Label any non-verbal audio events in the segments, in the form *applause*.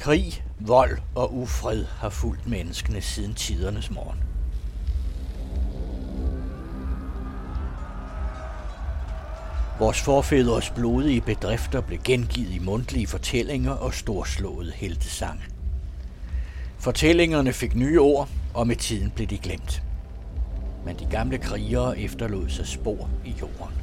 Krig, vold og ufred har fulgt menneskene siden tidernes morgen. Vores forfædres blodige bedrifter blev gengivet i mundtlige fortællinger og storslåede heltesange. Fortællingerne fik nye ord, og med tiden blev de glemt. Men de gamle krigere efterlod sig spor i jorden.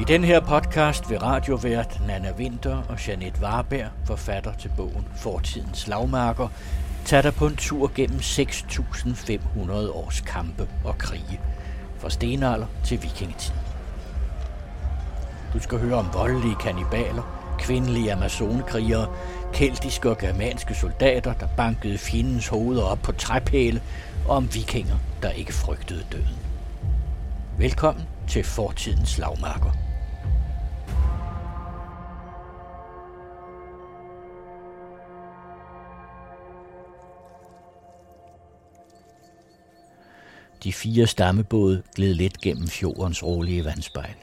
I den her podcast vil radiovært Nana Winter og Janet Warberg, forfatter til bogen Fortidens Slagmarker, tage dig på en tur gennem 6.500 års kampe og krige, fra stenalder til vikingetid. Du skal høre om voldelige kannibaler, kvindelige amazonekrigere, keltiske og germanske soldater, der bankede fjendens hoveder op på træpæle, og om vikinger, der ikke frygtede døden. Velkommen til Fortidens Slagmarker. De fire stammebåde gled let gennem fjordens rolige vandspejl.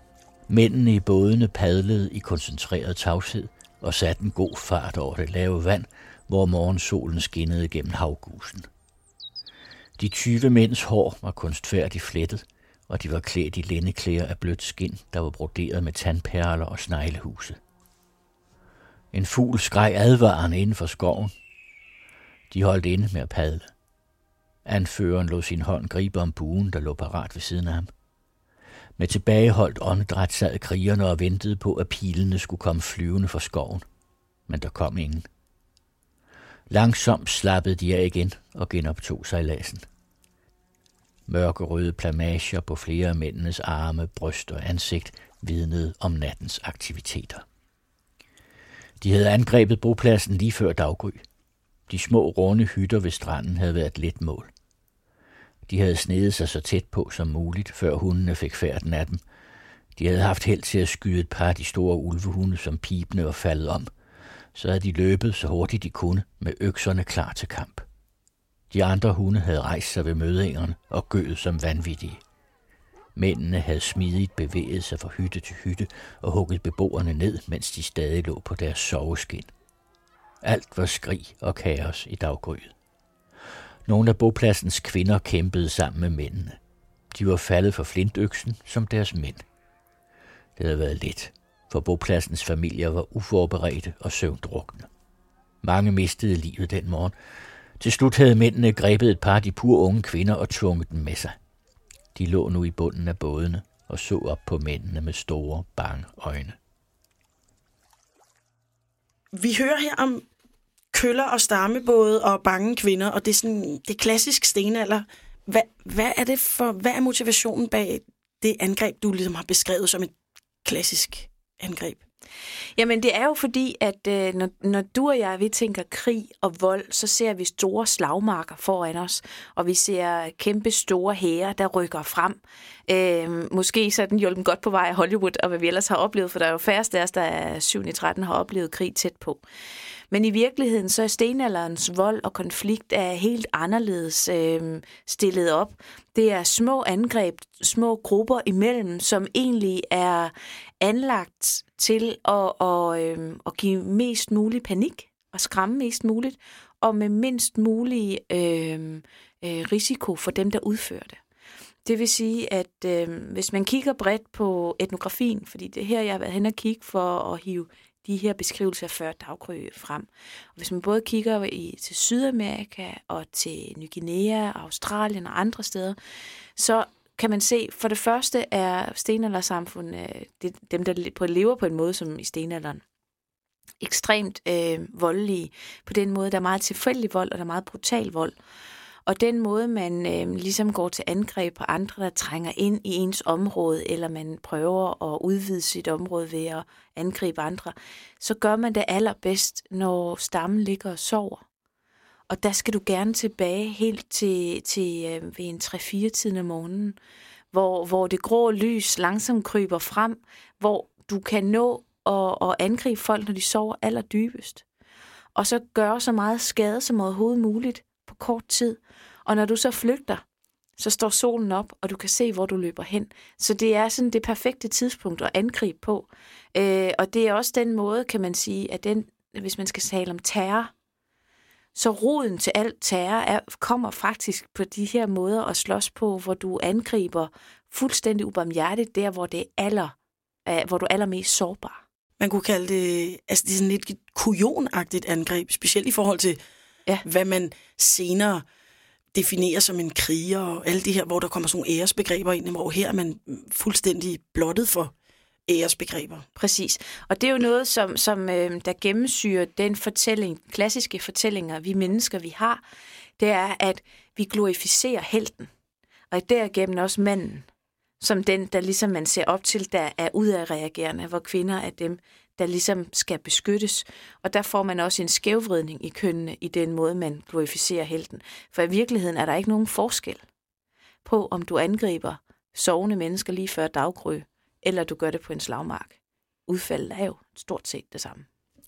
Mændene i bådene padlede i koncentreret tavshed og satte en god fart over det lave vand, hvor morgensolen skinnede gennem havgusen. De 20 mænds hår var kunstfærdigt flettet, og de var klædt i lindeklæder af blødt skind, der var broderet med tandperler og sneglehuse. En fugl skreg advarende inden for skoven. De holdt inde med at padle. Anføreren lod sin hånd gribe om buen, der lå parat ved siden af ham. Med tilbageholdt åndedræt sad krigerne og ventede på, at pilene skulle komme flyvende fra skoven. Men der kom ingen. Langsomt slappede de af igen og genoptog sig i lasen. Mørkerøde plamager på flere af mændenes arme, bryst og ansigt vidnede om nattens aktiviteter. De havde angrebet bopladsen lige før daggry. De små runde hytter ved stranden havde været let mål. De havde snedet sig så tæt på som muligt, før hundene fik færden af dem. De havde haft held til at skyde et par af de store ulvehunde, som pibende og faldet om. Så havde de løbet så hurtigt de kunne, med økserne klar til kamp. De andre hunde havde rejst sig ved mødingerne og gøet som vanvittige. Mændene havde smidigt bevæget sig fra hytte til hytte og hugget beboerne ned, mens de stadig lå på deres soveskin. Alt var skrig og kaos i daggryet. Nogle af bopladsens kvinder kæmpede sammen med mændene. De var faldet for flintøksen som deres mænd. Det havde været let, for bopladsens familier var uforberedte og søvndrukne. Mange mistede livet den morgen. Til slut havde mændene grebet et par af de pur unge kvinder og tvunget dem med sig. De lå nu i bunden af bådene og så op på mændene med store, bange øjne. Vi hører her om køller og stammebåde og bange kvinder, og det er sådan det er klassisk stenalder. Hvad, hvad er det for, hvad er motivationen bag det angreb, du ligesom har beskrevet som et klassisk angreb? Jamen det er jo fordi, at øh, når, når du og jeg, vi tænker krig og vold, så ser vi store slagmarker foran os, og vi ser kæmpe store hære, der rykker frem. Øh, måske så er den hjulpet godt på vej af Hollywood, og hvad vi ellers har oplevet, for der er jo færreste af os, der er 7 i 13, har oplevet krig tæt på. Men i virkeligheden så er stenalderens vold og konflikt er helt anderledes øh, stillet op. Det er små angreb, små grupper imellem, som egentlig er anlagt til at, at, øh, at give mest mulig panik og skræmme mest muligt, og med mindst mulig øh, øh, risiko for dem, der udfører det. Det vil sige, at øh, hvis man kigger bredt på etnografien, fordi det her, jeg har været hen og kigge for at hive de her beskrivelser før daggry frem. Og hvis man både kigger i, til Sydamerika og til Ny Guinea, Australien og andre steder, så kan man se, for det første er stenaldersamfundet, øh, det, dem, der lever på en måde som i stenalderen, ekstremt øh, voldelige. På den måde, der er meget tilfældig vold, og der er meget brutal vold. Og den måde, man øh, ligesom går til angreb på andre, der trænger ind i ens område, eller man prøver at udvide sit område ved at angribe andre, så gør man det allerbedst, når stammen ligger og sover. Og der skal du gerne tilbage helt til, til øh, ved en 3-4 tiden om morgenen, hvor, hvor det grå lys langsomt kryber frem, hvor du kan nå at, at angribe folk, når de sover allerdybest. Og så gøre så meget skade som overhovedet muligt på kort tid. Og når du så flygter, så står solen op, og du kan se, hvor du løber hen. Så det er sådan det perfekte tidspunkt at angribe på. Øh, og det er også den måde, kan man sige, at den, hvis man skal tale om terror, så roden til alt terror er, kommer faktisk på de her måder at slås på, hvor du angriber fuldstændig ubarmhjertigt der, hvor det er aller, hvor du er allermest sårbar. Man kunne kalde det, altså det er sådan lidt kujonagtigt angreb, specielt i forhold til, ja. hvad man senere definerer som en kriger, og alle de her, hvor der kommer sådan nogle æresbegreber ind, hvor her er man fuldstændig blottet for æresbegreber. Præcis. Og det er jo noget, som, som øh, der gennemsyrer den fortælling, klassiske fortællinger, vi mennesker, vi har. Det er, at vi glorificerer helten, og derigennem også manden, som den, der ligesom man ser op til, der er udadreagerende, hvor kvinder er dem, der ligesom skal beskyttes. Og der får man også en skævvridning i kønnene i den måde, man glorificerer helten. For i virkeligheden er der ikke nogen forskel på, om du angriber sovende mennesker lige før daggry, eller du gør det på en slagmark. Udfaldet er jo stort set det samme.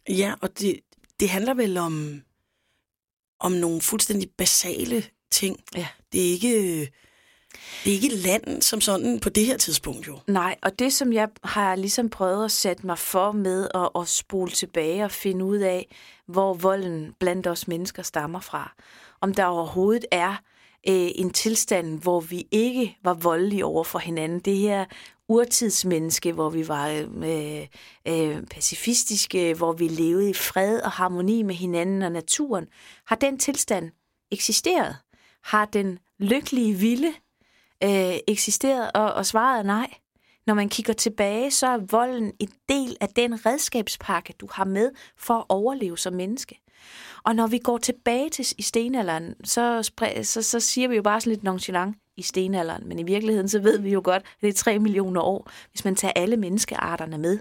Ja, og det, det handler vel om, om nogle fuldstændig basale ting. Ja. Det er ikke... Det er ikke land som sådan på det her tidspunkt jo. Nej, og det som jeg har ligesom prøvet at sætte mig for med at, at spole tilbage og finde ud af, hvor volden blandt os mennesker stammer fra. Om der overhovedet er øh, en tilstand, hvor vi ikke var voldelige over for hinanden. Det her urtidsmenneske, hvor vi var øh, øh, pacifistiske, hvor vi levede i fred og harmoni med hinanden og naturen. Har den tilstand eksisteret? Har den lykkelige vilde øh, eksisteret? Og, og svaret er nej. Når man kigger tilbage, så er volden en del af den redskabspakke, du har med for at overleve som menneske. Og når vi går tilbage til i stenalderen, så, så, så siger vi jo bare sådan lidt nonchalant i stenalderen, men i virkeligheden så ved vi jo godt, at det er 3 millioner år, hvis man tager alle menneskearterne med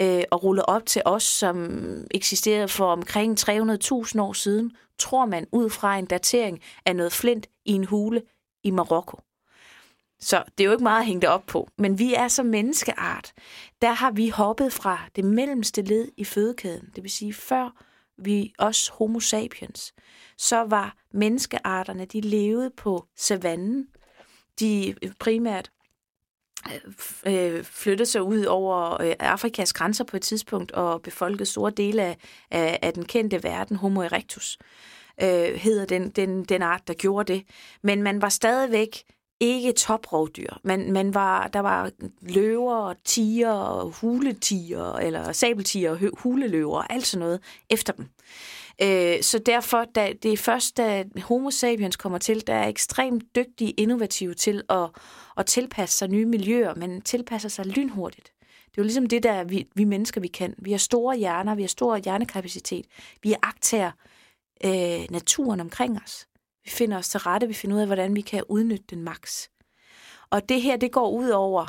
øh, og ruller op til os, som eksisterede for omkring 300.000 år siden, tror man ud fra en datering af noget flint i en hule i Marokko. Så det er jo ikke meget at hænge det op på. Men vi er som menneskeart, der har vi hoppet fra det mellemste led i fødekæden. Det vil sige, før vi os homo sapiens, så var menneskearterne, de levede på savannen. De øh, primært øh, øh, flyttede sig ud over øh, Afrikas grænser på et tidspunkt og befolkede store dele af, af, af den kendte verden, Homo erectus, øh, hedder den, den, den art, der gjorde det. Men man var stadigvæk ikke toprovdyr. Man, man var, der var løver, tiger, huletiger, eller sabeltiger, huleløver, alt sådan noget efter dem. Øh, så derfor, da, det er først, da homo sapiens kommer til, der er ekstremt dygtige, innovative til at, at tilpasse sig nye miljøer, men tilpasser sig lynhurtigt. Det er jo ligesom det, der vi, vi mennesker, vi kan. Vi har store hjerner, vi har stor hjernekapacitet. Vi agter øh, naturen omkring os. Vi finder os til rette, vi finder ud af, hvordan vi kan udnytte den maks. Og det her, det går ud over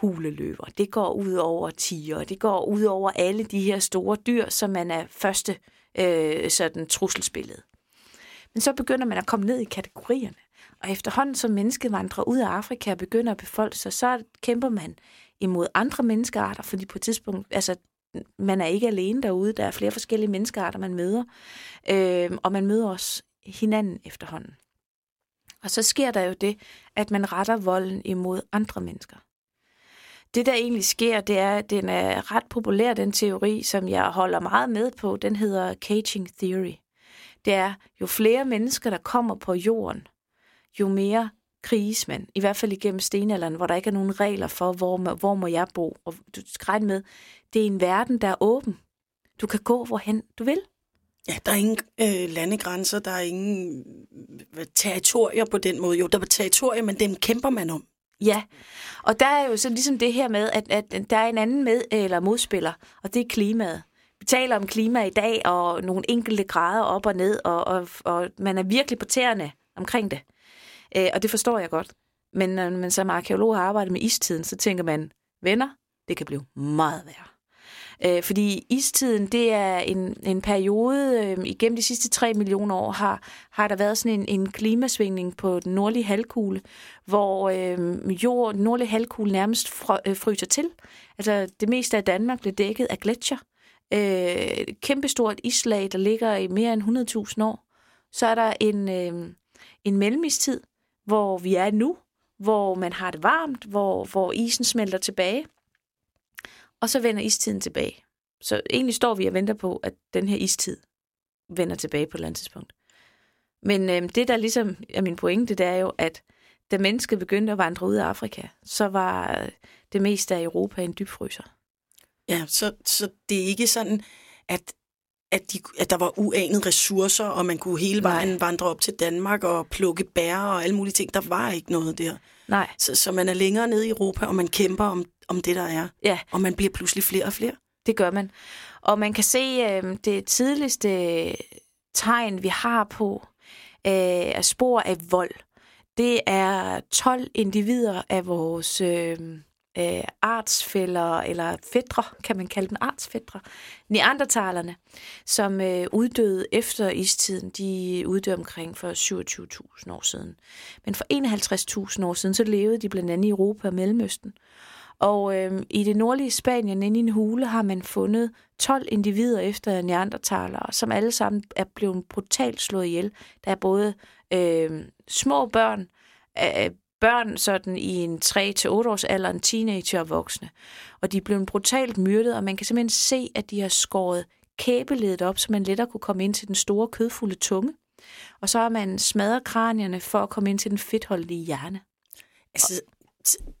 huleløver, det går ud over tiger, det går ud over alle de her store dyr, som man er første øh, sådan trusselsbillede. Men så begynder man at komme ned i kategorierne. Og efterhånden som mennesket vandrer ud af Afrika og begynder at befolke sig, så kæmper man imod andre menneskearter, fordi på et tidspunkt, altså man er ikke alene derude, der er flere forskellige menneskearter, man møder. Øh, og man møder også hinanden efterhånden. Og så sker der jo det, at man retter volden imod andre mennesker. Det, der egentlig sker, det er, at den er ret populær, den teori, som jeg holder meget med på. Den hedder Caging Theory. Det er, jo flere mennesker, der kommer på jorden, jo mere kriges man. I hvert fald igennem stenalderen, hvor der ikke er nogen regler for, hvor, hvor må jeg bo. Og du skal regne med, det er en verden, der er åben. Du kan gå, hvorhen du vil. Ja, der er ingen øh, landegrænser, der er ingen øh, territorier på den måde. Jo, der er territorier, men dem kæmper man om. Ja, og der er jo så ligesom det her med, at, at der er en anden med eller modspiller, og det er klimaet. Vi taler om klima i dag, og nogle enkelte grader op og ned, og, og, og man er virkelig på tæerne omkring det. Øh, og det forstår jeg godt. Men når man som arkeolog har arbejdet med istiden, så tænker man, venner, det kan blive meget værre. Øh, fordi istiden, det er en, en periode, øh, igennem de sidste 3 millioner år, har, har der været sådan en, en klimasvingning på den nordlige halvkugle, hvor øh, jord, den nordlige halvkugle nærmest frø, øh, fryser til. Altså det meste af Danmark blev dækket af gletsjer. Øh, kæmpestort islag, der ligger i mere end 100.000 år. Så er der en, øh, en mellemistid, hvor vi er nu, hvor man har det varmt, hvor, hvor isen smelter tilbage, og så vender istiden tilbage. Så egentlig står vi og venter på, at den her istid vender tilbage på et eller andet tidspunkt. Men øh, det, der ligesom er min pointe, det er jo, at da mennesket begyndte at vandre ud af Afrika, så var det meste af Europa en dybfryser. Ja, så, så det er ikke sådan, at, at, de, at der var uanede ressourcer, og man kunne hele vejen Nej. vandre op til Danmark og plukke bær og alle mulige ting. Der var ikke noget der. Nej. Så, så man er længere nede i Europa, og man kæmper om, om det, der er. Ja. Og man bliver pludselig flere og flere. Det gør man. Og man kan se øh, det tidligste tegn, vi har på øh, spor af vold. Det er 12 individer af vores øh, øh, artsfælder, eller fædre, kan man kalde dem artsfædre, neandertalerne, som øh, uddøde efter istiden. De uddøde omkring for 27.000 år siden. Men for 51.000 år siden, så levede de blandt andet i Europa og Mellemøsten. Og øh, i det nordlige Spanien, inde i en hule, har man fundet 12 individer efter neandertalere, som alle sammen er blevet brutalt slået ihjel. Der er både øh, små børn, øh, børn sådan i en 3-8 års alder, en teenager og voksne. Og de er blevet brutalt myrdet, og man kan simpelthen se, at de har skåret kæbeledet op, så man lettere kunne komme ind til den store kødfulde tunge. Og så har man smadret kranierne for at komme ind til den fedtholdige hjerne. Altså,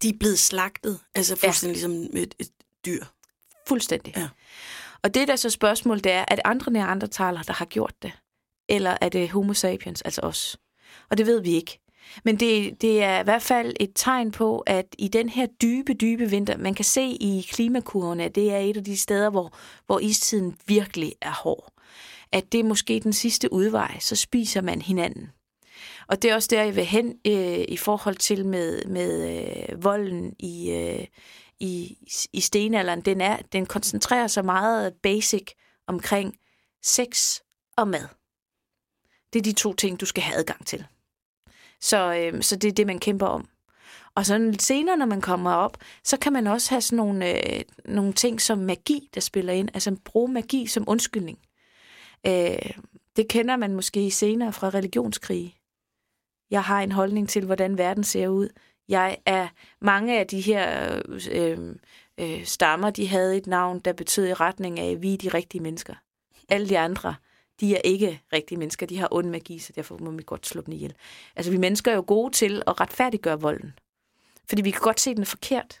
de er blevet slagtet, altså fuldstændig ja. ligesom et, et dyr. Fuldstændig. Ja. Og det der så spørgsmål, det er, er det andre neandertaler, der har gjort det? Eller er det homo sapiens, altså os? Og det ved vi ikke. Men det, det er i hvert fald et tegn på, at i den her dybe, dybe vinter, man kan se i klimakurvene, at det er et af de steder, hvor, hvor istiden virkelig er hård. At det er måske den sidste udvej, så spiser man hinanden. Og det er også der, jeg vil hen øh, i forhold til med, med øh, volden i, øh, i, i stenalderen. Den, er, den koncentrerer sig meget basic omkring sex og mad. Det er de to ting, du skal have adgang til. Så, øh, så det er det, man kæmper om. Og så senere, når man kommer op, så kan man også have sådan nogle, øh, nogle ting som magi, der spiller ind. Altså bruge magi som undskyldning. Øh, det kender man måske senere fra religionskrige. Jeg har en holdning til, hvordan verden ser ud. Jeg er mange af de her øh, øh, stammer, de havde et navn, der betød i retning af, at vi er de rigtige mennesker. Alle de andre, de er ikke rigtige mennesker. De har ond magi, så derfor må vi godt slå dem ihjel. Altså, vi mennesker er jo gode til at retfærdiggøre volden. Fordi vi kan godt se, at den er forkert.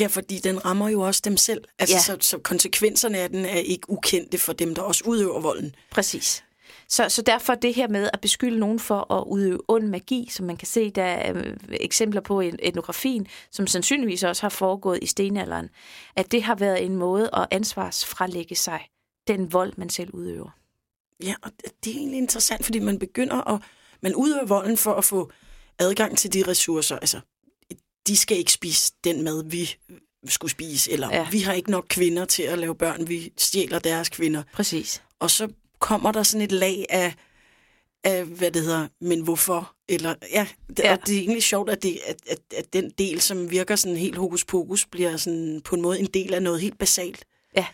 Ja, fordi den rammer jo også dem selv. Altså, ja. så, så konsekvenserne af den er ikke ukendte for dem, der også udøver volden. Præcis. Så, så derfor det her med at beskylde nogen for at udøve ond magi, som man kan se, der er øh, eksempler på i etnografien, som sandsynligvis også har foregået i stenalderen, at det har været en måde at ansvarsfralægge sig den vold, man selv udøver. Ja, og det er egentlig interessant, fordi man begynder at... Man udøver volden for at få adgang til de ressourcer. Altså, de skal ikke spise den mad, vi skulle spise, eller ja. vi har ikke nok kvinder til at lave børn, vi stjæler deres kvinder. Præcis. Og så kommer der sådan et lag af, af hvad det hedder, men hvorfor? Eller, ja, det, ja. Og det er egentlig sjovt, at, det, at, at, at den del, som virker sådan helt hokus pokus, bliver sådan på en måde en del af noget helt basalt. Ja.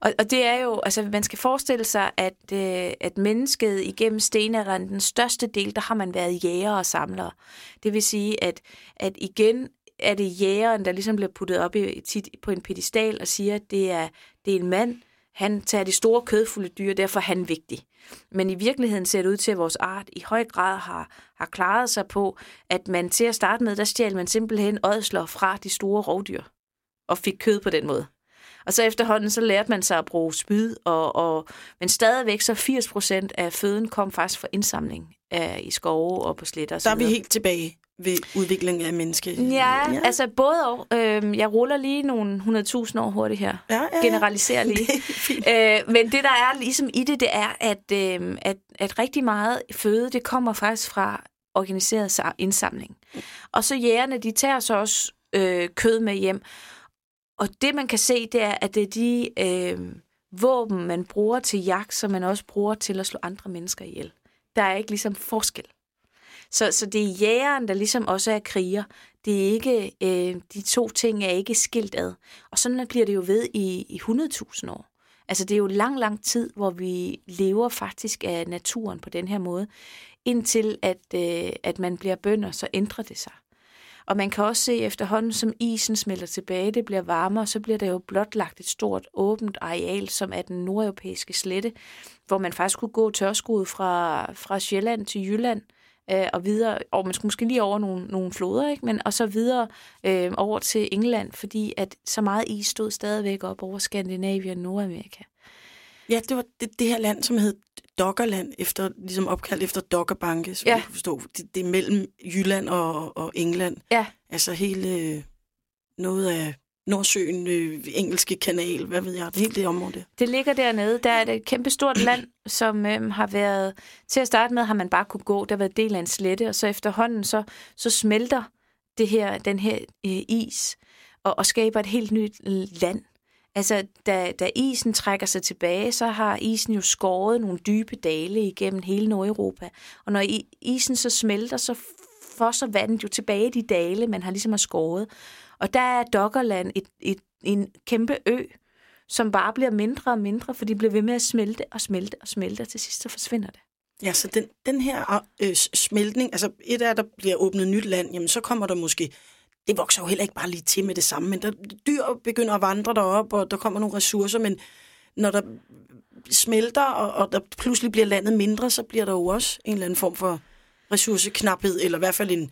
Og, og det er jo, altså man skal forestille sig, at, øh, at mennesket igennem stenalderen, den største del, der har man været jæger og samlere. Det vil sige, at, at igen er det jægeren, der ligesom bliver puttet op i, tit på en pedestal og siger, at det er, det er en mand, han tager de store kødfulde dyr, derfor er han vigtig. Men i virkeligheden ser det ud til, at vores art i høj grad har, har klaret sig på, at man til at starte med, der stjal man simpelthen ådsler fra de store rovdyr og fik kød på den måde. Og så efterhånden, så lærte man sig at bruge spyd, og, og, men stadigvæk så 80 procent af føden kom faktisk fra indsamling af, i skove og på sletter. Der er vi helt tilbage ved udviklingen af menneske. Ja, ja. altså både og. Øh, jeg ruller lige nogle 100.000 år hurtigt her. Ja, ja, ja. Generaliserer *laughs* lige. Det øh, men det, der er ligesom i det, det er, at, øh, at, at rigtig meget føde, det kommer faktisk fra organiseret indsamling. Og så jægerne, de tager så også øh, kød med hjem. Og det, man kan se, det er, at det er de øh, våben, man bruger til jagt, som man også bruger til at slå andre mennesker ihjel. Der er ikke ligesom forskel. Så, så det er jægeren, der ligesom også er kriger. Det er ikke, øh, de to ting er ikke skilt ad. Og sådan bliver det jo ved i, i 100.000 år. Altså det er jo lang, lang tid, hvor vi lever faktisk af naturen på den her måde. Indtil at, øh, at man bliver bønder, så ændrer det sig. Og man kan også se efterhånden, som isen smelter tilbage, det bliver varmere, så bliver der jo blotlagt et stort åbent areal, som er den nordeuropæiske slette, hvor man faktisk kunne gå tørskoet fra, fra Sjælland til Jylland, øh, og videre, og man skulle måske lige over nogle, nogle floder, ikke? Men, og så videre øh, over til England, fordi at så meget is stod stadigvæk op over Skandinavien og Nordamerika. Ja, det var det, det her land, som hed Dokkerland, efter, ligesom opkaldt efter Dokkerbanke, som Ja. jeg kan forstå. Det, det er mellem Jylland og, og England. Ja, Altså hele øh, noget af Nordsøen, øh, engelske kanal, hvad ved jeg, det hele det område der. Det ligger dernede. Der er et kæmpe stort land, som øh, har været... Til at starte med har man bare kunne gå. Der har været del af en slette, og så efterhånden så, så smelter det her, den her øh, is og, og skaber et helt nyt land. Altså, da, da isen trækker sig tilbage, så har isen jo skåret nogle dybe dale igennem hele Nordeuropa. Og når isen så smelter, så fosser vandet jo tilbage i de dale, man har ligesom har skåret. Og der er Dokkerland et, et, en kæmpe ø, som bare bliver mindre og mindre, for de bliver ved med at smelte og smelte og smelte, og til sidst så forsvinder det. Ja, så den, den her øh, smeltning, altså et af, der bliver åbnet nyt land, jamen så kommer der måske, det vokser jo heller ikke bare lige til med det samme, men der, dyr begynder at vandre derop, og der kommer nogle ressourcer, men når der smelter, og, og der pludselig bliver landet mindre, så bliver der jo også en eller anden form for ressourceknaphed, eller i hvert fald en,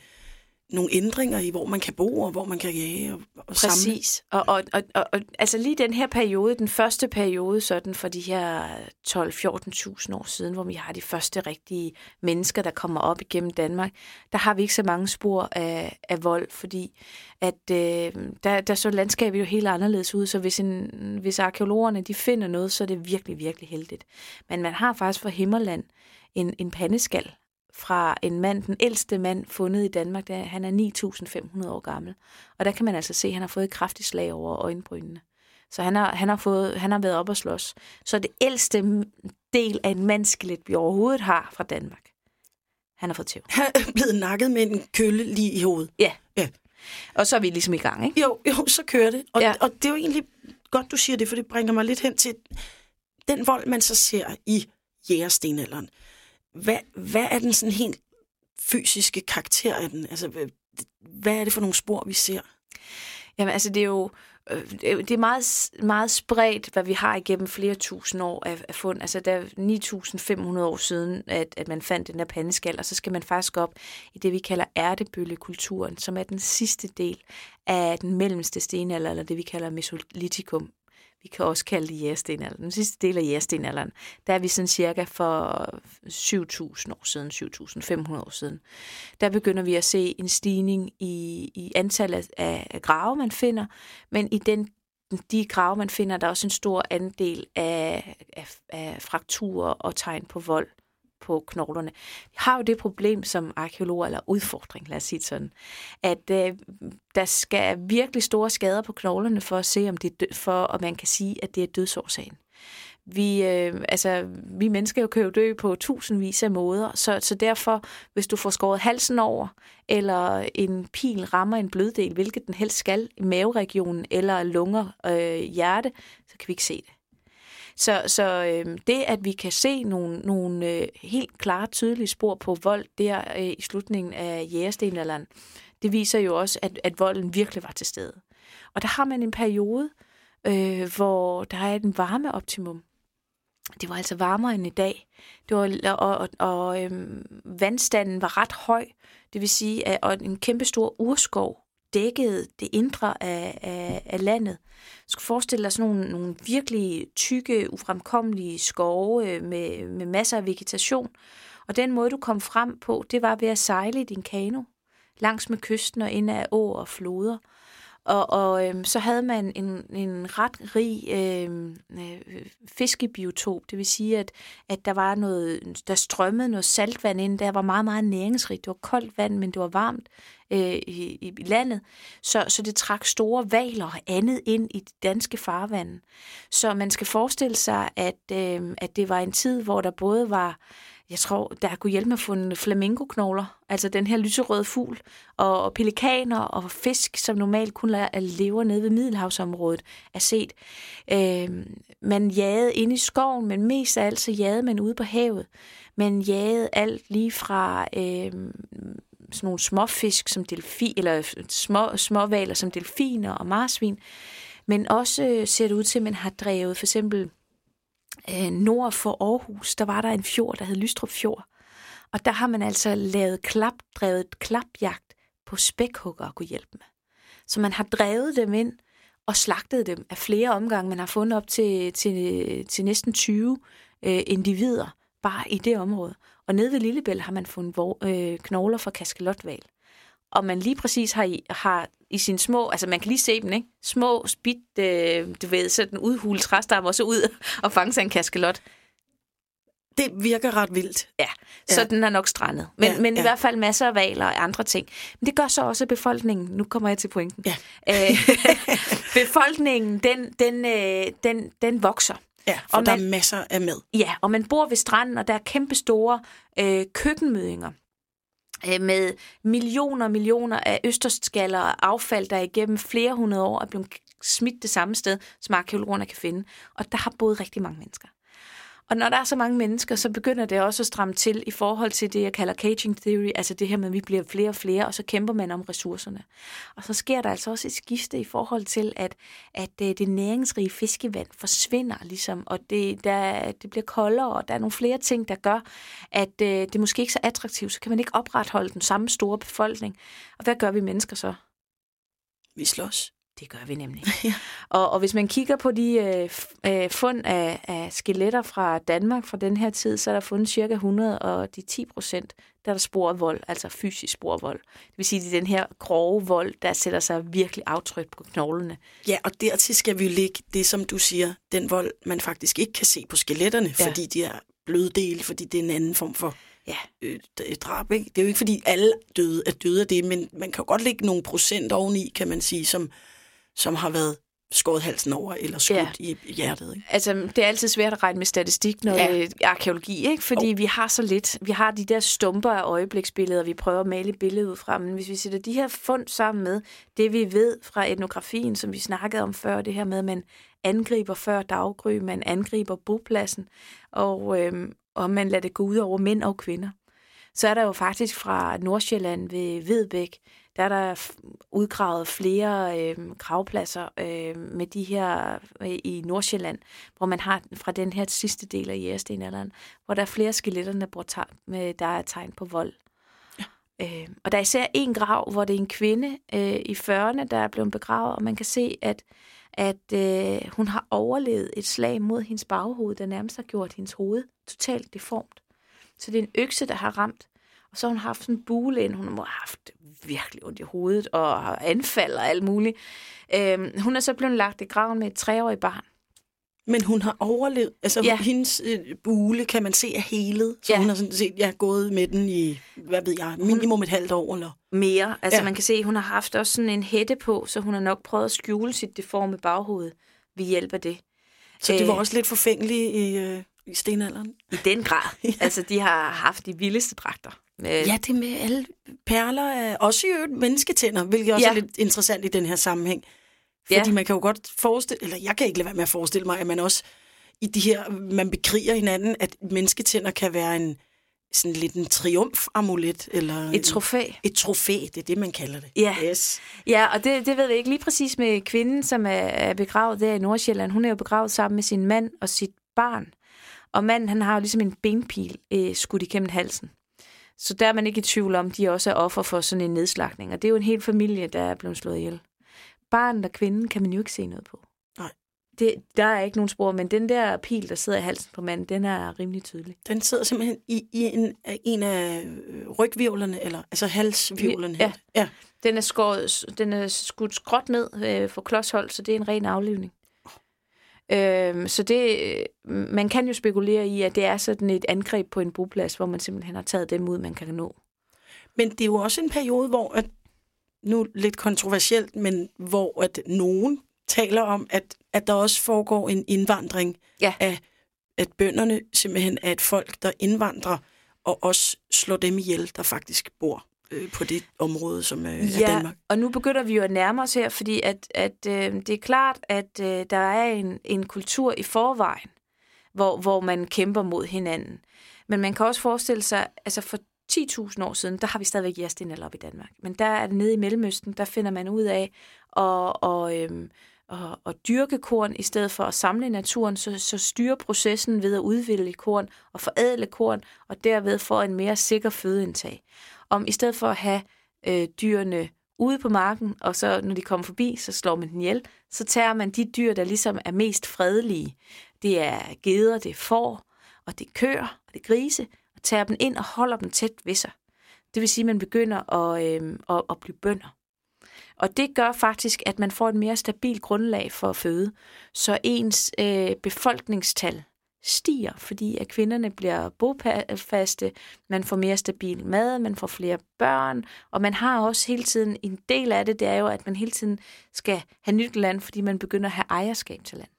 nogle ændringer i, hvor man kan bo, og hvor man kan jage og, og samle. Præcis. Og, og, og, og, og altså lige den her periode, den første periode sådan for de her 12-14.000 år siden, hvor vi har de første rigtige mennesker, der kommer op igennem Danmark, der har vi ikke så mange spor af, af vold, fordi at øh, der, der så landskabet jo helt anderledes ud, så hvis, en, hvis arkeologerne de finder noget, så er det virkelig, virkelig heldigt. Men man har faktisk fra Himmerland en, en pandeskal, fra en mand, den ældste mand fundet i Danmark, der, han er 9.500 år gammel. Og der kan man altså se, at han har fået et kraftigt slag over øjenbrynene. Så han har, han har, fået, han har været op og slås. Så det ældste del af en mandskelet, vi overhovedet har fra Danmark, han har fået tæv. Han er blevet nakket med en kølle lige i hovedet. Ja. Ja. Og så er vi ligesom i gang, ikke? Jo, jo, så kører det. Og, Ja. og det er jo egentlig godt, du siger det, for det bringer mig lidt hen til den vold, man så ser i jægerstenalderen. Hvad, hvad er den sådan helt fysiske karakter af den? Altså, hvad, hvad er det for nogle spor, vi ser? Jamen, altså, det er jo øh, det er jo- det er meget, meget spredt, hvad vi har igennem flere tusind år af, af fund. Altså, der er 9.500 år siden, at, at man fandt den der pandeskal, og så skal man faktisk op i det, vi kalder ærtebøllekulturen, som er den sidste del af den mellemste stenalder, eller det, vi kalder mesolitikum. Vi kan også kalde det jægerstenalderen. Den sidste del af jægerstenalderen, der er vi sådan cirka for 7.000 år siden, 7.500 år siden. Der begynder vi at se en stigning i, i antallet af, af grave, man finder, men i den de grave, man finder, der er også en stor andel af, af, af frakturer og tegn på vold på knoglerne. Vi har jo det problem som arkeologer, eller udfordring, lad os sige sådan, at øh, der skal virkelig store skader på knoglerne for at se, om det er død, for at man kan sige, at det er dødsårsagen. Vi, øh, altså, vi mennesker jo kan jo dø på tusindvis af måder, så, så derfor, hvis du får skåret halsen over, eller en pil rammer en bløddel, hvilket den helst skal, i maveregionen eller lunger, øh, hjerte, så kan vi ikke se det. Så, så øh, det, at vi kan se nogle, nogle øh, helt klare, tydelige spor på vold der øh, i slutningen af jægerstenalderen, det viser jo også, at, at volden virkelig var til stede. Og der har man en periode, øh, hvor der er en varmeoptimum. Det var altså varmere end i dag. Det var, og og, og øhm, vandstanden var ret høj. Det vil sige, at og en kæmpe stor urskov dækkede det indre af, af, af landet. Du skal forestille dig sådan nogle, nogle virkelig tykke, ufremkommelige skove øh, med, med masser af vegetation. Og den måde, du kom frem på, det var ved at sejle i din kano langs med kysten og ind af åer og floder. Og, og øhm, så havde man en, en ret rig øhm, øh, fiskebiotop. Det vil sige, at, at der var noget, der strømmede noget saltvand ind. Der var meget, meget næringsrigt. Det var koldt vand, men det var varmt øh, i, i landet. Så, så det trak store valer og andet ind i det danske farvand. Så man skal forestille sig, at, øh, at det var en tid, hvor der både var jeg tror, der kunne hjælpe med at få flamingoknogler, altså den her lyserøde fugl, og, pelikaner og fisk, som normalt kun lever nede ved Middelhavsområdet, er set. Øh, man jagede ind i skoven, men mest af alt så jagede man ude på havet. Man jagede alt lige fra øh, sådan nogle småfisk som delfi, eller små, småvaler som delfiner og marsvin, men også øh, ser det ud til, at man har drevet for eksempel øh, nord for Aarhus, der var der en fjord, der hed Lystrup Fjord. Og der har man altså lavet klap, drevet klapjagt på spækhugger at kunne hjælpe med. Så man har drevet dem ind og slagtet dem af flere omgange. Man har fundet op til, til, til næsten 20 øh, individer bare i det område. Og nede ved Lillebælt har man fundet øh, knogler fra kaskelotval. Og man lige præcis har har i sine små, altså man kan lige se dem, ikke? Små, spidt, øh, du ved, sådan udhule træstammer, og så ud og fange sig en kaskelot. Det virker ret vildt. Ja, så ja. den er nok strandet. Men, ja, men ja. i hvert fald masser af valer og andre ting. Men det gør så også befolkningen. Nu kommer jeg til pointen. Ja. Øh, *laughs* befolkningen, den, den, øh, den, den vokser. Ja, for og der man, er masser af mad. Ja, og man bor ved stranden, og der er kæmpe store øh, køkkenmødinger Øh, med millioner og millioner af østerskaller og affald, der igennem flere hundrede år er blevet smidt det samme sted, som arkeologerne kan finde. Og der har boet rigtig mange mennesker. Og når der er så mange mennesker, så begynder det også at stramme til i forhold til det, jeg kalder caging theory, altså det her med, at vi bliver flere og flere, og så kæmper man om ressourcerne. Og så sker der altså også et skifte i forhold til, at, at øh, det næringsrige fiskevand forsvinder, ligesom, og det, der, det bliver koldere, og der er nogle flere ting, der gør, at øh, det måske ikke så attraktivt, så kan man ikke opretholde den samme store befolkning. Og hvad gør vi mennesker så? Vi slås. Det gør vi nemlig. *laughs* ja. og, og hvis man kigger på de øh, øh, fund af, af skeletter fra Danmark fra den her tid, så er der fundet cirka 100, og de 10 procent, der er der spor af vold, altså fysisk spor af vold. Det vil sige, at det er den her grove vold, der sætter sig virkelig aftryk på knoglerne. Ja, og dertil skal vi lægge det, som du siger, den vold, man faktisk ikke kan se på skeletterne, ja. fordi de er bløde dele, fordi det er en anden form for ja. øh, drab. Ikke? Det er jo ikke, fordi alle døde er døde af det, men man kan jo godt lægge nogle procent oveni, kan man sige, som som har været skåret halsen over eller skudt ja. i hjertet. Ikke? Altså, det er altid svært at regne med statistik, når ja. arkeologi, ikke? fordi oh. vi har så lidt. Vi har de der stumper af øjebliksbilleder, vi prøver at male billedet ud fra, men hvis vi sætter de her fund sammen med det, vi ved fra etnografien, som vi snakkede om før, det her med, at man angriber før daggry, man angriber bopladsen, og, øhm, og man lader det gå ud over mænd og kvinder. Så er der jo faktisk fra Nordsjælland ved Vedbæk, der er der udgravet flere øh, gravpladser øh, med de her øh, i Nordsjælland, hvor man har fra den her sidste del af jægerstenalderen, hvor der er flere skeletterne, der, med, der er tegn på vold. Ja. Øh, og der er især en grav, hvor det er en kvinde øh, i 40'erne, der er blevet begravet, og man kan se, at at øh, hun har overlevet et slag mod hendes baghoved, der nærmest har gjort hendes hoved totalt deformt. Så det er en økse, der har ramt. Og så har hun haft sådan en bule ind. Hun har haft virkelig ondt i hovedet og anfald og alt muligt. Øhm, hun er så blevet lagt i graven med et treårigt barn. Men hun har overlevet. Altså ja. hendes øh, bule kan man se er helet. Så ja. hun har sådan set ja, gået med den i, hvad ved jeg, minimum et halvt år. Eller? Mere. Altså ja. man kan se, hun har haft også sådan en hætte på, så hun har nok prøvet at skjule sit deforme baghoved ved hjælp af det. Så det var øh, også lidt forfængeligt i, øh, i stenalderen? I den grad. *laughs* ja. Altså de har haft de vildeste dragter. Med... Ja, det med alle perler, er også i mennesketænder, hvilket også ja. er lidt interessant i den her sammenhæng. Fordi ja. man kan jo godt forestille, eller jeg kan ikke lade være med at forestille mig, at man også i de her, man bekriger hinanden, at mennesketænder kan være en, sådan lidt en triumfamulet. Eller et trofæ. Et, et trofæ, det er det, man kalder det. Ja, yes. ja og det, det ved jeg ikke lige præcis med kvinden, som er, er begravet der i Nordsjælland. Hun er jo begravet sammen med sin mand og sit barn. Og manden, han har jo ligesom en benpil øh, skudt igennem halsen. Så der er man ikke i tvivl om, de også er offer for sådan en nedslagning. Og det er jo en hel familie, der er blevet slået ihjel. Barnet og kvinden kan man jo ikke se noget på. Nej. Det, der er ikke nogen spor, men den der pil, der sidder i halsen på manden, den er rimelig tydelig. Den sidder simpelthen i, i en, en af rygvivlerne, eller altså halsvivlerne. Ja, ja. Den er, skåret, den er skudt skråt ned øh, for klodshold, så det er en ren aflivning. Øhm, så det, man kan jo spekulere i, at det er sådan et angreb på en boplads, hvor man simpelthen har taget dem ud, man kan nå. Men det er jo også en periode, hvor, at, nu lidt kontroversielt, men hvor at nogen taler om, at, at der også foregår en indvandring ja. af, at bønderne simpelthen er et folk, der indvandrer og også slår dem ihjel, der faktisk bor øh, på det område, som øh, er Ja, Danmark. og nu begynder vi jo at nærme os her, fordi at, at øh, det er klart, at øh, der er en, en kultur i forvejen, hvor, hvor man kæmper mod hinanden. Men man kan også forestille sig, altså for 10.000 år siden, der har vi stadigvæk jærstinal op i Danmark. Men der er det nede i Mellemøsten, der finder man ud af at, og, øhm, at, at dyrke korn, i stedet for at samle naturen, så, så styre processen ved at udvælge korn og forædle korn, og derved få en mere sikker fødeindtag. Om i stedet for at have øh, dyrene ude på marken, og så når de kommer forbi, så slår man den ihjel, så tager man de dyr, der ligesom er mest fredelige. Det er geder, det er får, og det er køer, og det er grise, og tager dem ind og holder dem tæt ved sig. Det vil sige, at man begynder at, øh, at, at blive bønder. Og det gør faktisk, at man får et mere stabilt grundlag for at føde, så ens øh, befolkningstal stiger, fordi at kvinderne bliver bofaste, man får mere stabil mad, man får flere børn, og man har også hele tiden, en del af det, det er jo, at man hele tiden skal have nyt land, fordi man begynder at have ejerskab til land.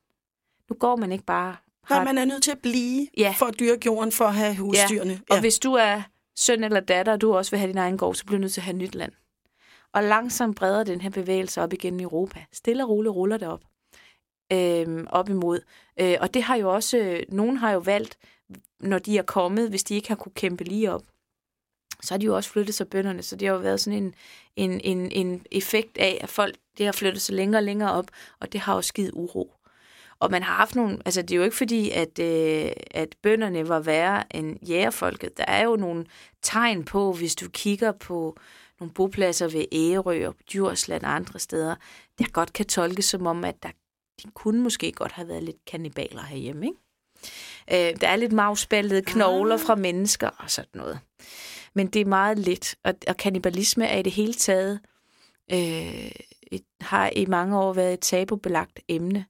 Nu går man ikke bare... Nej, man er nødt til at blive Ja. for at dyrke jorden, for at have husdyrene. Og hvis du er søn eller datter, og du også vil have din egen gård, så bliver du nødt til at have nyt land. Og langsomt breder den her bevægelse op igen i Europa. Stille og roligt ruller det op øh, op imod. Øh, og det har jo også, øh, nogen har jo valgt, når de er kommet, hvis de ikke har kunne kæmpe lige op, så har de jo også flyttet sig bønderne, så det har jo været sådan en, en, en, en effekt af, at folk det har flyttet sig længere og længere op, og det har også givet uro. Og man har haft nogle, altså det er jo ikke fordi, at, øh, at bønderne var værre end jægerfolket. Der er jo nogle tegn på, hvis du kigger på nogle bopladser ved Ærø og Djursland og andre steder, der godt kan tolkes som om, at der, de kunne måske godt have været lidt kannibaler herhjemme. Ikke? Øh, der er lidt magspaltede knogler fra mennesker og sådan noget. Men det er meget let, og, og kannibalisme er i det hele taget, øh, et, har i mange år været et tabubelagt emne.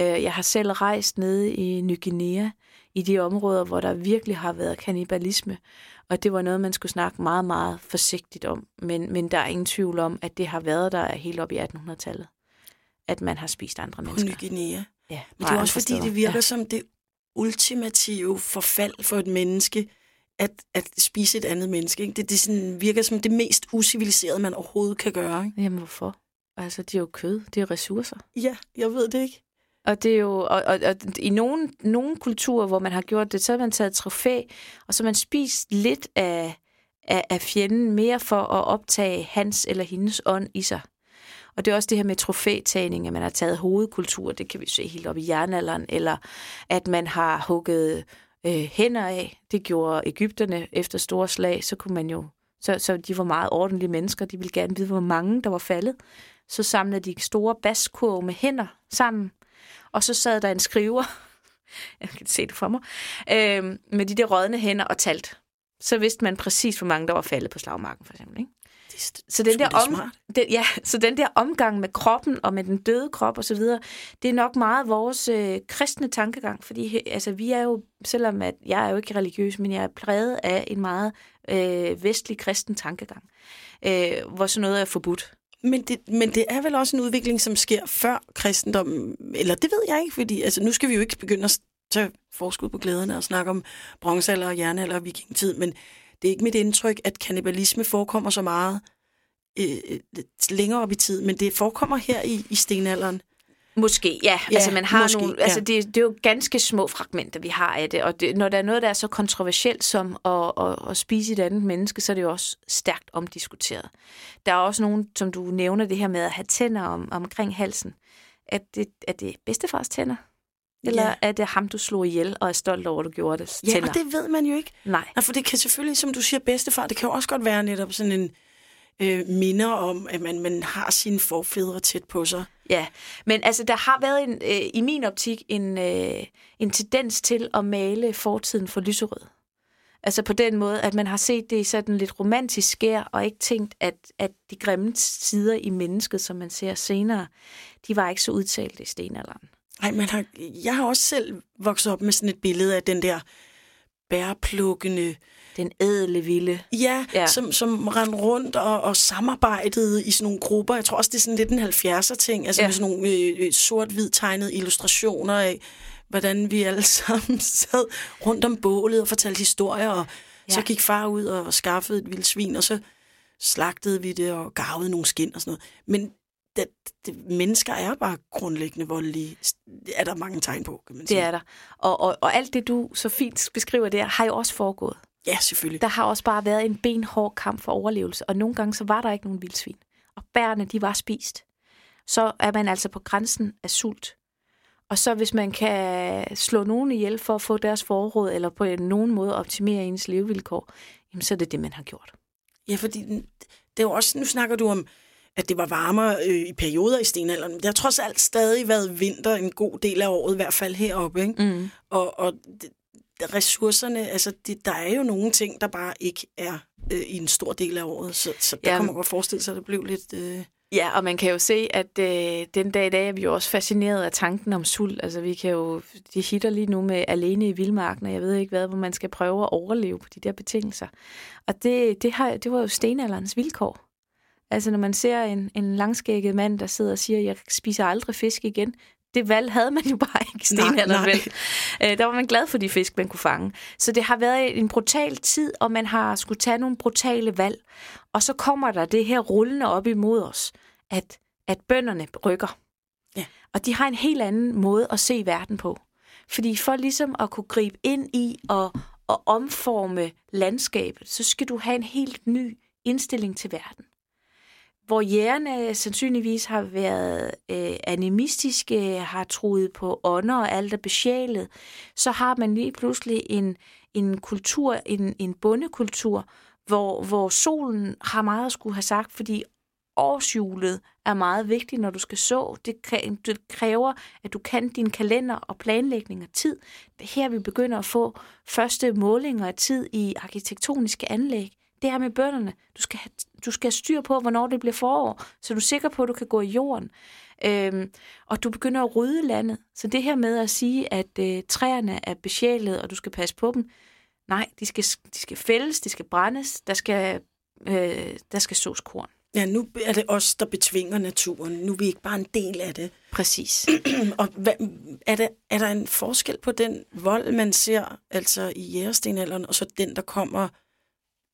Øh, jeg har selv rejst nede i Ny Guinea, i de områder, hvor der virkelig har været kannibalisme, og det var noget, man skulle snakke meget, meget forsigtigt om. Men, men der er ingen tvivl om, at det har været der helt op i 1800-tallet, at man har spist andre på mennesker. Ny Guinea. Ja, Men det er og også fordi, steder. det virker Ja. som det ultimative forfald for et menneske, at, at spise et andet menneske. Ikke? Det, det sådan, virker som det mest usiviliserede, man overhovedet kan gøre. Ikke? Jamen, hvorfor? Altså, det er jo kød, det er ressourcer. Ja, jeg ved det ikke. Og det er jo, og, og, og i nogle, nogle kulturer, hvor man har gjort det, så har man taget trofæ, og så har man spist lidt af, af, af fjenden mere for at optage hans eller hendes ånd i sig. Og det er også det her med trofætagning, at man har taget hovedkultur, det kan vi se helt op i jernalderen, eller at man har hugget øh, hænder af. Det gjorde Ægypterne efter store slag, så kunne man jo, så, så de var meget ordentlige mennesker, de ville gerne vide, hvor mange der var faldet. Så samlede de store baskurve med hænder sammen, og så sad der en skriver, *laughs* jeg kan se det for mig, øh, med de der rådne hænder og talt. Så vidste man præcis, hvor mange der var faldet på slagmarken, for eksempel. Ikke? Så den, der om, den, ja, *laughs* så den der omgang med kroppen og med den døde krop og så videre, det er nok meget vores øh, kristne tankegang, fordi altså, vi er jo, selvom at jeg er jo ikke religiøs, men jeg er præget af en meget øh, vestlig kristen tankegang, øh, hvor sådan noget er forbudt. Men det, men det er vel også en udvikling, som sker før kristendommen, eller det ved jeg ikke, fordi altså, nu skal vi jo ikke begynde at tage forskud på glæderne og snakke om bronzealder og jernalder og vikingetid, men det er ikke mit indtryk, at kannibalisme forekommer så meget øh, lidt længere op i tid, men det forekommer her i, i stenalderen. Måske, ja. Ja, altså, man har måske, nogle, ja. altså, det, det er jo ganske små fragmenter, vi har af det. Og det, når der er noget, der er så kontroversielt som at, at, at spise et andet menneske, så er det jo også stærkt omdiskuteret. Der er også nogen, som du nævner, det her med at have tænder om, omkring halsen. Er det, er det bedstefars tænder? Eller Ja. er det ham, du slog ihjel og er stolt over, at du gjorde det? Ja, tænder? og det ved man jo ikke. Nej. Nej, for det kan selvfølgelig, som du siger, bedstefar, det kan jo også godt være netop sådan en øh, minder om, at man, man har sine forfædre tæt på sig. Ja, men altså, der har været en, øh, i min optik en, øh, en tendens til at male fortiden for lyserød. Altså på den måde, at man har set det i sådan lidt romantisk skær, og ikke tænkt, at, at de grimme sider i mennesket, som man ser senere, de var ikke så udtalt i stenalderen. Nej, man har, jeg har også selv vokset op med sådan et billede af den der bærplukkende, Den ædle vilde. ja, Ja. Som, som rendte rundt og, og samarbejdede i sådan nogle grupper. Jeg tror også, det er sådan lidt en 70'er ting, altså Ja. ja. med sådan nogle øh, sort-hvid tegnede illustrationer af, hvordan vi alle *laughs* sammen sad rundt om bålet og fortalte historier og Ja. Så gik far ud og skaffede et vildt svin, og så slagtede vi det og gavede nogle skin og sådan noget. Men det, det, mennesker er bare grundlæggende voldelige. er der mange tegn på, kan man sige. Det er der. Og, og, og alt det, du så fint beskriver der, har jo også foregået. Ja, selvfølgelig. Der har også bare været en benhård kamp for overlevelse, og nogle gange så var der ikke nogen vildsvin. Og bærene, de var spist. Så er man altså på grænsen af sult. Og så hvis man kan slå nogen ihjel for at få deres forråd, eller på nogen måde optimere ens levevilkår, jamen så er det det, man har gjort. Ja, fordi det er jo også, nu snakker du om, at det var varmere øh, i perioder i stenalderen. Det har trods alt stadig været vinter en god del af året, i hvert fald heroppe. Ikke? Mm. Og, og ressourcerne, altså det, der er jo nogle ting, der bare ikke er øh, i en stor del af året, så, så der ja. kan man godt forestille sig, at det blev lidt... Øh... Ja, og man kan jo se, at øh, den dag i dag er vi jo også fascineret af tanken om sult. Altså vi kan jo, de hitter lige nu med alene i vildmarken, og jeg ved ikke hvad, hvor man skal prøve at overleve på de der betingelser. Og det, det, har, det var jo stenalderens vilkår. Altså når man ser en, en langskægget mand, der sidder og siger, jeg spiser aldrig fisk igen, det valg havde man jo bare ikke i stenalderen vel. Øh, der var man glad for de fisk, man kunne fange. Så det har været en brutal tid, og man har skulle tage nogle brutale valg. Og så kommer der det her rullende op imod os, at, at bønderne rykker. Ja. Og de har en helt anden måde at se verden på. Fordi for ligesom at kunne gribe ind i og, og omforme landskabet, så skal du have en helt ny indstilling til verden hvor jægerne sandsynligvis har været øh, animistiske, har troet på ånder og alt er besjælet, så har man lige pludselig en, en kultur, en, en bondekultur, hvor, hvor solen har meget at skulle have sagt, fordi årshjulet er meget vigtigt, når du skal så. Det kræver, at du kan din kalender og planlægning af tid. Det er her, vi begynder at få første målinger af tid i arkitektoniske anlæg det er med bønderne. Du skal, have, du skal have styr på, hvornår det bliver forår, så du er sikker på, at du kan gå i jorden. Øhm, og du begynder at rydde landet. Så det her med at sige, at øh, træerne er besjælet, og du skal passe på dem, nej, de skal, de skal fældes, de skal brændes, der skal, øh, der skal sås korn. Ja, nu er det os, der betvinger naturen. Nu er vi ikke bare en del af det. Præcis. *clears throat* og hvad, er, der, er der en forskel på den vold, man ser altså i jægerstenalderen, og så den, der kommer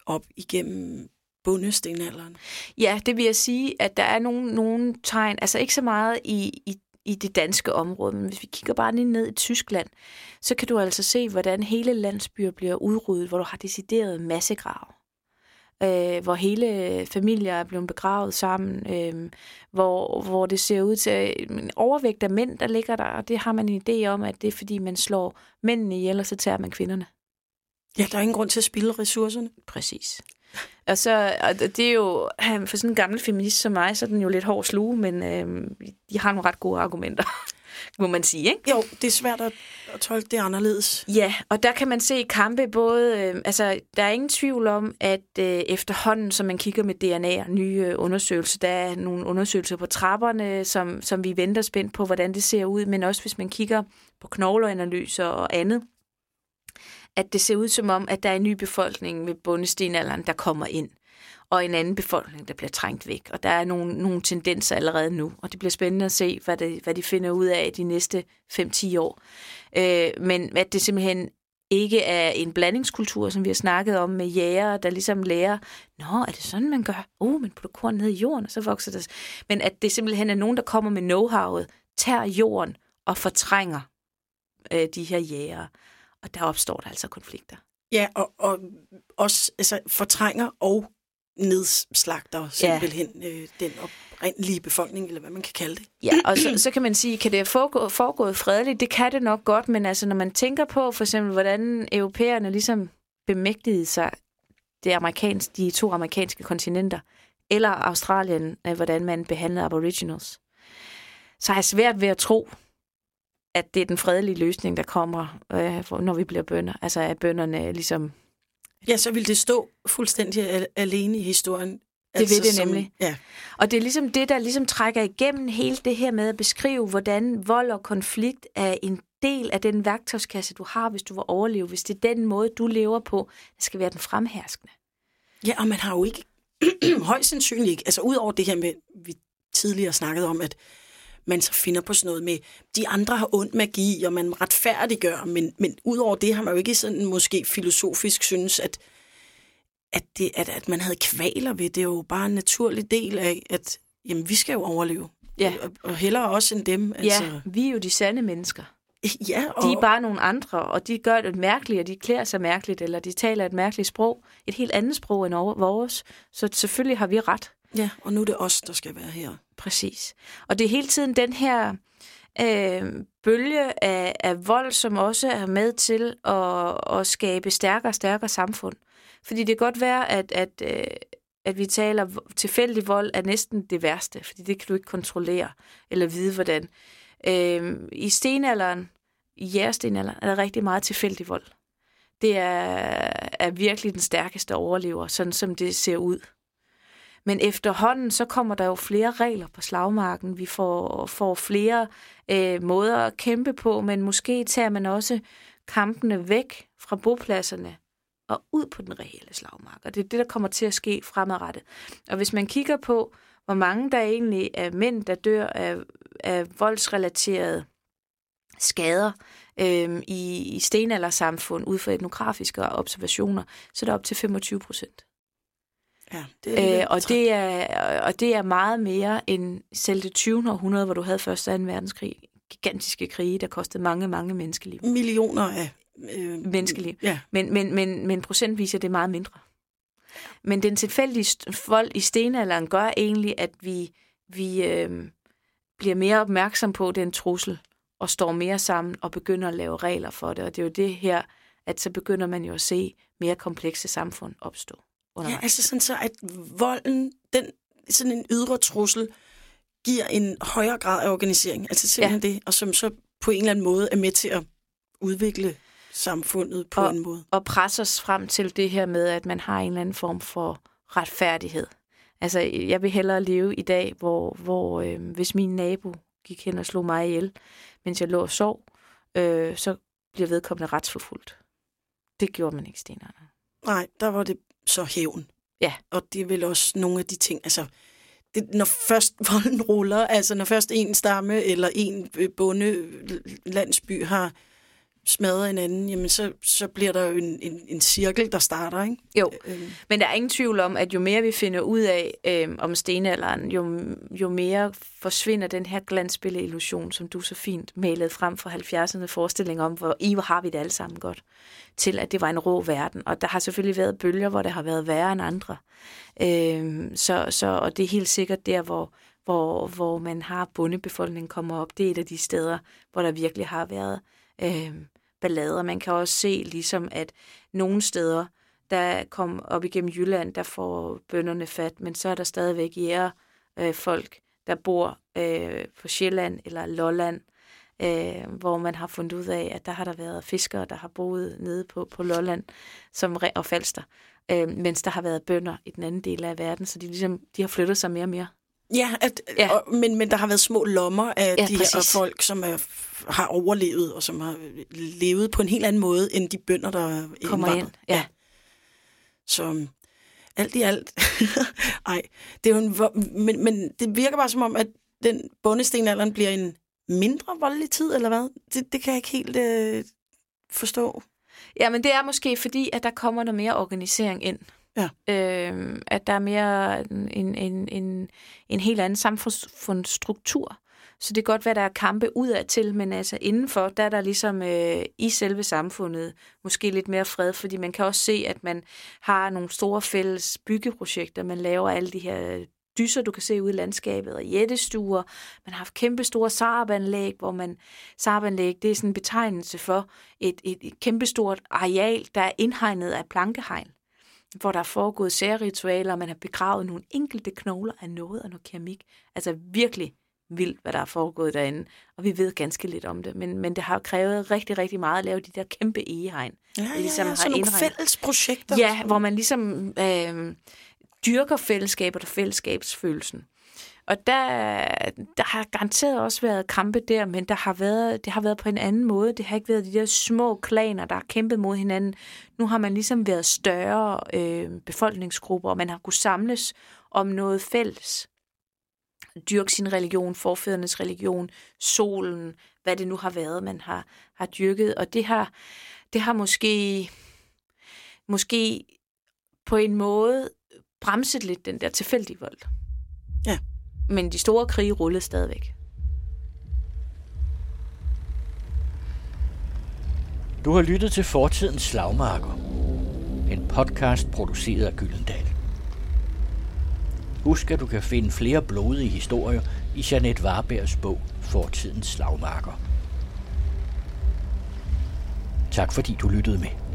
op igennem bundestenalderen? Ja, det vil jeg sige, at der er nogle, nogle tegn, altså ikke så meget i, i, i det danske område, men hvis vi kigger bare lige ned i Tyskland, så kan du altså se, hvordan hele landsbyer bliver udryddet, hvor du har decideret massegrav. Øh, hvor hele familier er blevet begravet sammen, øh, hvor, hvor det ser ud til en overvægt af mænd, der ligger der, og det har man en idé om, at det er fordi, man slår mændene ihjel, og så tager man kvinderne. Ja, der er ingen grund til at spille ressourcerne. Præcis. Og så, og det er jo, for sådan en gammel feminist som mig, så er den jo lidt hård sluge, men øh, de har nogle ret gode argumenter, *laughs* må man sige, ikke? Jo, det er svært at, at tolke det anderledes. Ja, og der kan man se kampe både, øh, altså der er ingen tvivl om, at øh, efterhånden, som man kigger med DNA og nye øh, undersøgelser, der er nogle undersøgelser på trapperne, som, som vi venter spændt på, hvordan det ser ud, men også hvis man kigger på knogleanalyser og andet, at det ser ud som om, at der er en ny befolkning med bundestenalderen, der kommer ind, og en anden befolkning, der bliver trængt væk. Og der er nogle, nogle tendenser allerede nu, og det bliver spændende at se, hvad, det, hvad de finder ud af de næste 5-10 år. Øh, men at det simpelthen ikke er en blandingskultur, som vi har snakket om med jæger, der ligesom lærer, nå, er det sådan, man gør? Uh, oh, men putter korn ned i jorden, og så vokser det. Men at det simpelthen er nogen, der kommer med know-howet, tager jorden og fortrænger øh, de her jæger. Og der opstår der altså konflikter. Ja, og, og også altså, fortrænger og nedslagter simpelthen ja. øh, den oprindelige befolkning, eller hvad man kan kalde det. Ja, og så, så kan man sige, kan det foregå, foregået fredeligt? Det kan det nok godt, men altså, når man tænker på for eksempel, hvordan europæerne ligesom bemægtigede sig det amerikanske, de to amerikanske kontinenter, eller Australien, hvordan man behandlede aboriginals, så har jeg svært ved at tro, at det er den fredelige løsning, der kommer, øh, når vi bliver bønder. Altså at bønderne ligesom... Ja, så vil det stå fuldstændig alene i historien. Det altså, vil det som, nemlig. Ja. Og det er ligesom det, der ligesom trækker igennem hele det her med at beskrive, hvordan vold og konflikt er en del af den værktøjskasse, du har, hvis du vil overleve. Hvis det er den måde, du lever på, der skal være den fremherskende. Ja, og man har jo ikke, *clears throat* højst sandsynligt ikke, altså ud over det her med, vi tidligere snakkede om, at man så finder på sådan noget med, de andre har ond magi, og man retfærdiggør, men, men udover det har man jo ikke sådan måske filosofisk synes, at at, det, at, at man havde kvaler ved. Det er jo bare en naturlig del af, at jamen, vi skal jo overleve. Ja. Og, og hellere også end dem. Altså, Ja, vi er jo de sande mennesker. *laughs* ja og, De er bare nogle andre, og de gør det mærkeligt, og de klæder sig mærkeligt, eller de taler et mærkeligt sprog. Et helt andet sprog end vores. Så selvfølgelig har vi ret ja, og nu er det os, der skal være her. Præcis. Og det er hele tiden den her øh, bølge af, af vold, som også er med til at, at skabe stærkere og stærkere samfund. Fordi det kan godt være, at, at, øh, at vi taler tilfældig vold er næsten det værste, fordi det kan du ikke kontrollere eller vide, hvordan. Øh, I stenalderen, i jægerstenalderen, er der rigtig meget tilfældig vold. Det er, er virkelig den stærkeste overlever, sådan som det ser ud. Men efterhånden, så kommer der jo flere regler på slagmarken. Vi får, får flere øh, måder at kæmpe på, men måske tager man også kampene væk fra bopladserne og ud på den reelle slagmark. Og det er det, der kommer til at ske fremadrettet. Og hvis man kigger på, hvor mange der egentlig er mænd, der dør af, af voldsrelaterede skader øh, i, i stenaldersamfund ud fra etnografiske observationer, så er det op til 25 procent. Ja, det er Øh, og, det er, og det er meget mere end selv det 20. århundrede, hvor du havde første og 2. verdenskrig. Gigantiske krige, der kostede mange, mange menneskeliv. millioner af... Øh, Menneskeliv. Ja, Men, men, men, men procentvis er det meget mindre. Men den tilfældige vold i stenalderen gør egentlig, at vi, vi øh, bliver mere opmærksom på den trussel, og står mere sammen og begynder at lave regler for det. Og det er jo det her, at så begynder man jo at se mere komplekse samfund opstå. Ja, undervejs. altså sådan så, at volden, den, sådan en ydre trussel, giver en højere grad af organisering. Altså simpelthen ja. det, og som så på en eller anden måde er med til at udvikle samfundet på Og- en måde. og presse os frem til det her med, at man har en eller anden form for retfærdighed. Altså, jeg vil hellere leve i dag, hvor, hvor øh, hvis min nabo gik hen og slog mig ihjel, mens jeg lå og sov, øh, så bliver vedkommende retsforfulgt. Det gjorde man ikke stenalderen. Nej, der var det så hævn. Ja. Og det er vel også nogle af de ting, altså, det, når først *laughs* volden ruller, altså når først en stamme eller en øh, bonde landsby har smadret en anden, jamen så, så bliver der jo en, en, en cirkel, der starter, ikke? Jo, Øh, men der er ingen tvivl om, at jo mere vi finder ud af øh, om stenalderen, jo, jo mere forsvinder den her glansbilleillusion, som du så fint malede frem for 70'erne forestilling om, hvor i har vi det alle sammen godt, til at det var en rå verden. Og der har selvfølgelig været bølger, hvor det har været værre end andre. Øh, så, så, og det er helt sikkert der, hvor, hvor, hvor man har bundebefolkningen kommer op. Det er et af de steder, hvor der virkelig har været øh, ballader. Man kan også se ligesom, at nogle steder, der kom op igennem Jylland, der får bønderne fat, men så er der stadigvæk jære øh, folk, der bor øh, på Sjælland eller Lolland, øh, hvor man har fundet ud af, at der har der været fiskere, der har boet nede på, på Lolland som, re- og Falster, øh, mens der har været bønder i den anden del af verden, så de, ligesom, de har flyttet sig mere og mere. Ja, at, Ja. ja. Og, men, men der har været små lommer af Ja, ja, de her præcis. folk, som er, har overlevet, og som har levet på en helt anden måde, end de bønder, der er Kommer ind. Ja. Så um, alt i alt, *laughs* ej, det er jo en, men, men det virker bare som om, at den bundestenalderen bliver en mindre voldelig tid, eller hvad? Det, det kan jeg ikke helt øh, forstå. Ja, men det er måske fordi, at der kommer noget mere organisering ind. Ja. Øhm, at der er mere en, en, en, en helt anden samfundsstruktur. Så det kan godt være, der er kampe udad til, men altså indenfor, der er der ligesom øh, i selve samfundet måske lidt mere fred, fordi man kan også se, at man har nogle store fælles byggeprojekter. Man laver alle de her dyser, du kan se ude i landskabet, og jættestuer. Man har haft kæmpe store sarbanlæg, hvor man, sarbanlæg, det er sådan en betegnelse for et, et, et kæmpestort areal, der er indhegnet af plankehegn hvor der er foregået særritualer, og man har begravet nogle enkelte knogler af noget og noget keramik. Altså virkelig vildt, hvad der er foregået derinde. Og vi ved ganske lidt om det, men, men det har krævet rigtig, rigtig meget at lave de der kæmpe egehegn. Ja, ja, ligesom ja, sådan nogle indregnet. fælles projekter. Ja, hvor man ligesom øh, dyrker fællesskabet og fællesskabsfølelsen. Og der, der har garanteret også været kampe der, men der har været, det har været på en anden måde. Det har ikke været de der små klaner, der har kæmpet mod hinanden. Nu har man ligesom været større øh, befolkningsgrupper, og man har kunnet samles om noget fælles. Dyrke sin religion, forfædrenes religion, solen, hvad det nu har været, man har, har dyrket. Og det har, det har måske, måske på en måde bremset lidt den der tilfældige vold. Ja. Men de store krige rullede stadigvæk. Du har lyttet til Fortidens Slagmarker. En podcast produceret af Gyldendal. Husk, at du kan finde flere blodige historier i Jeanette Warbergs bog Fortidens Slagmarker. Tak fordi du lyttede med.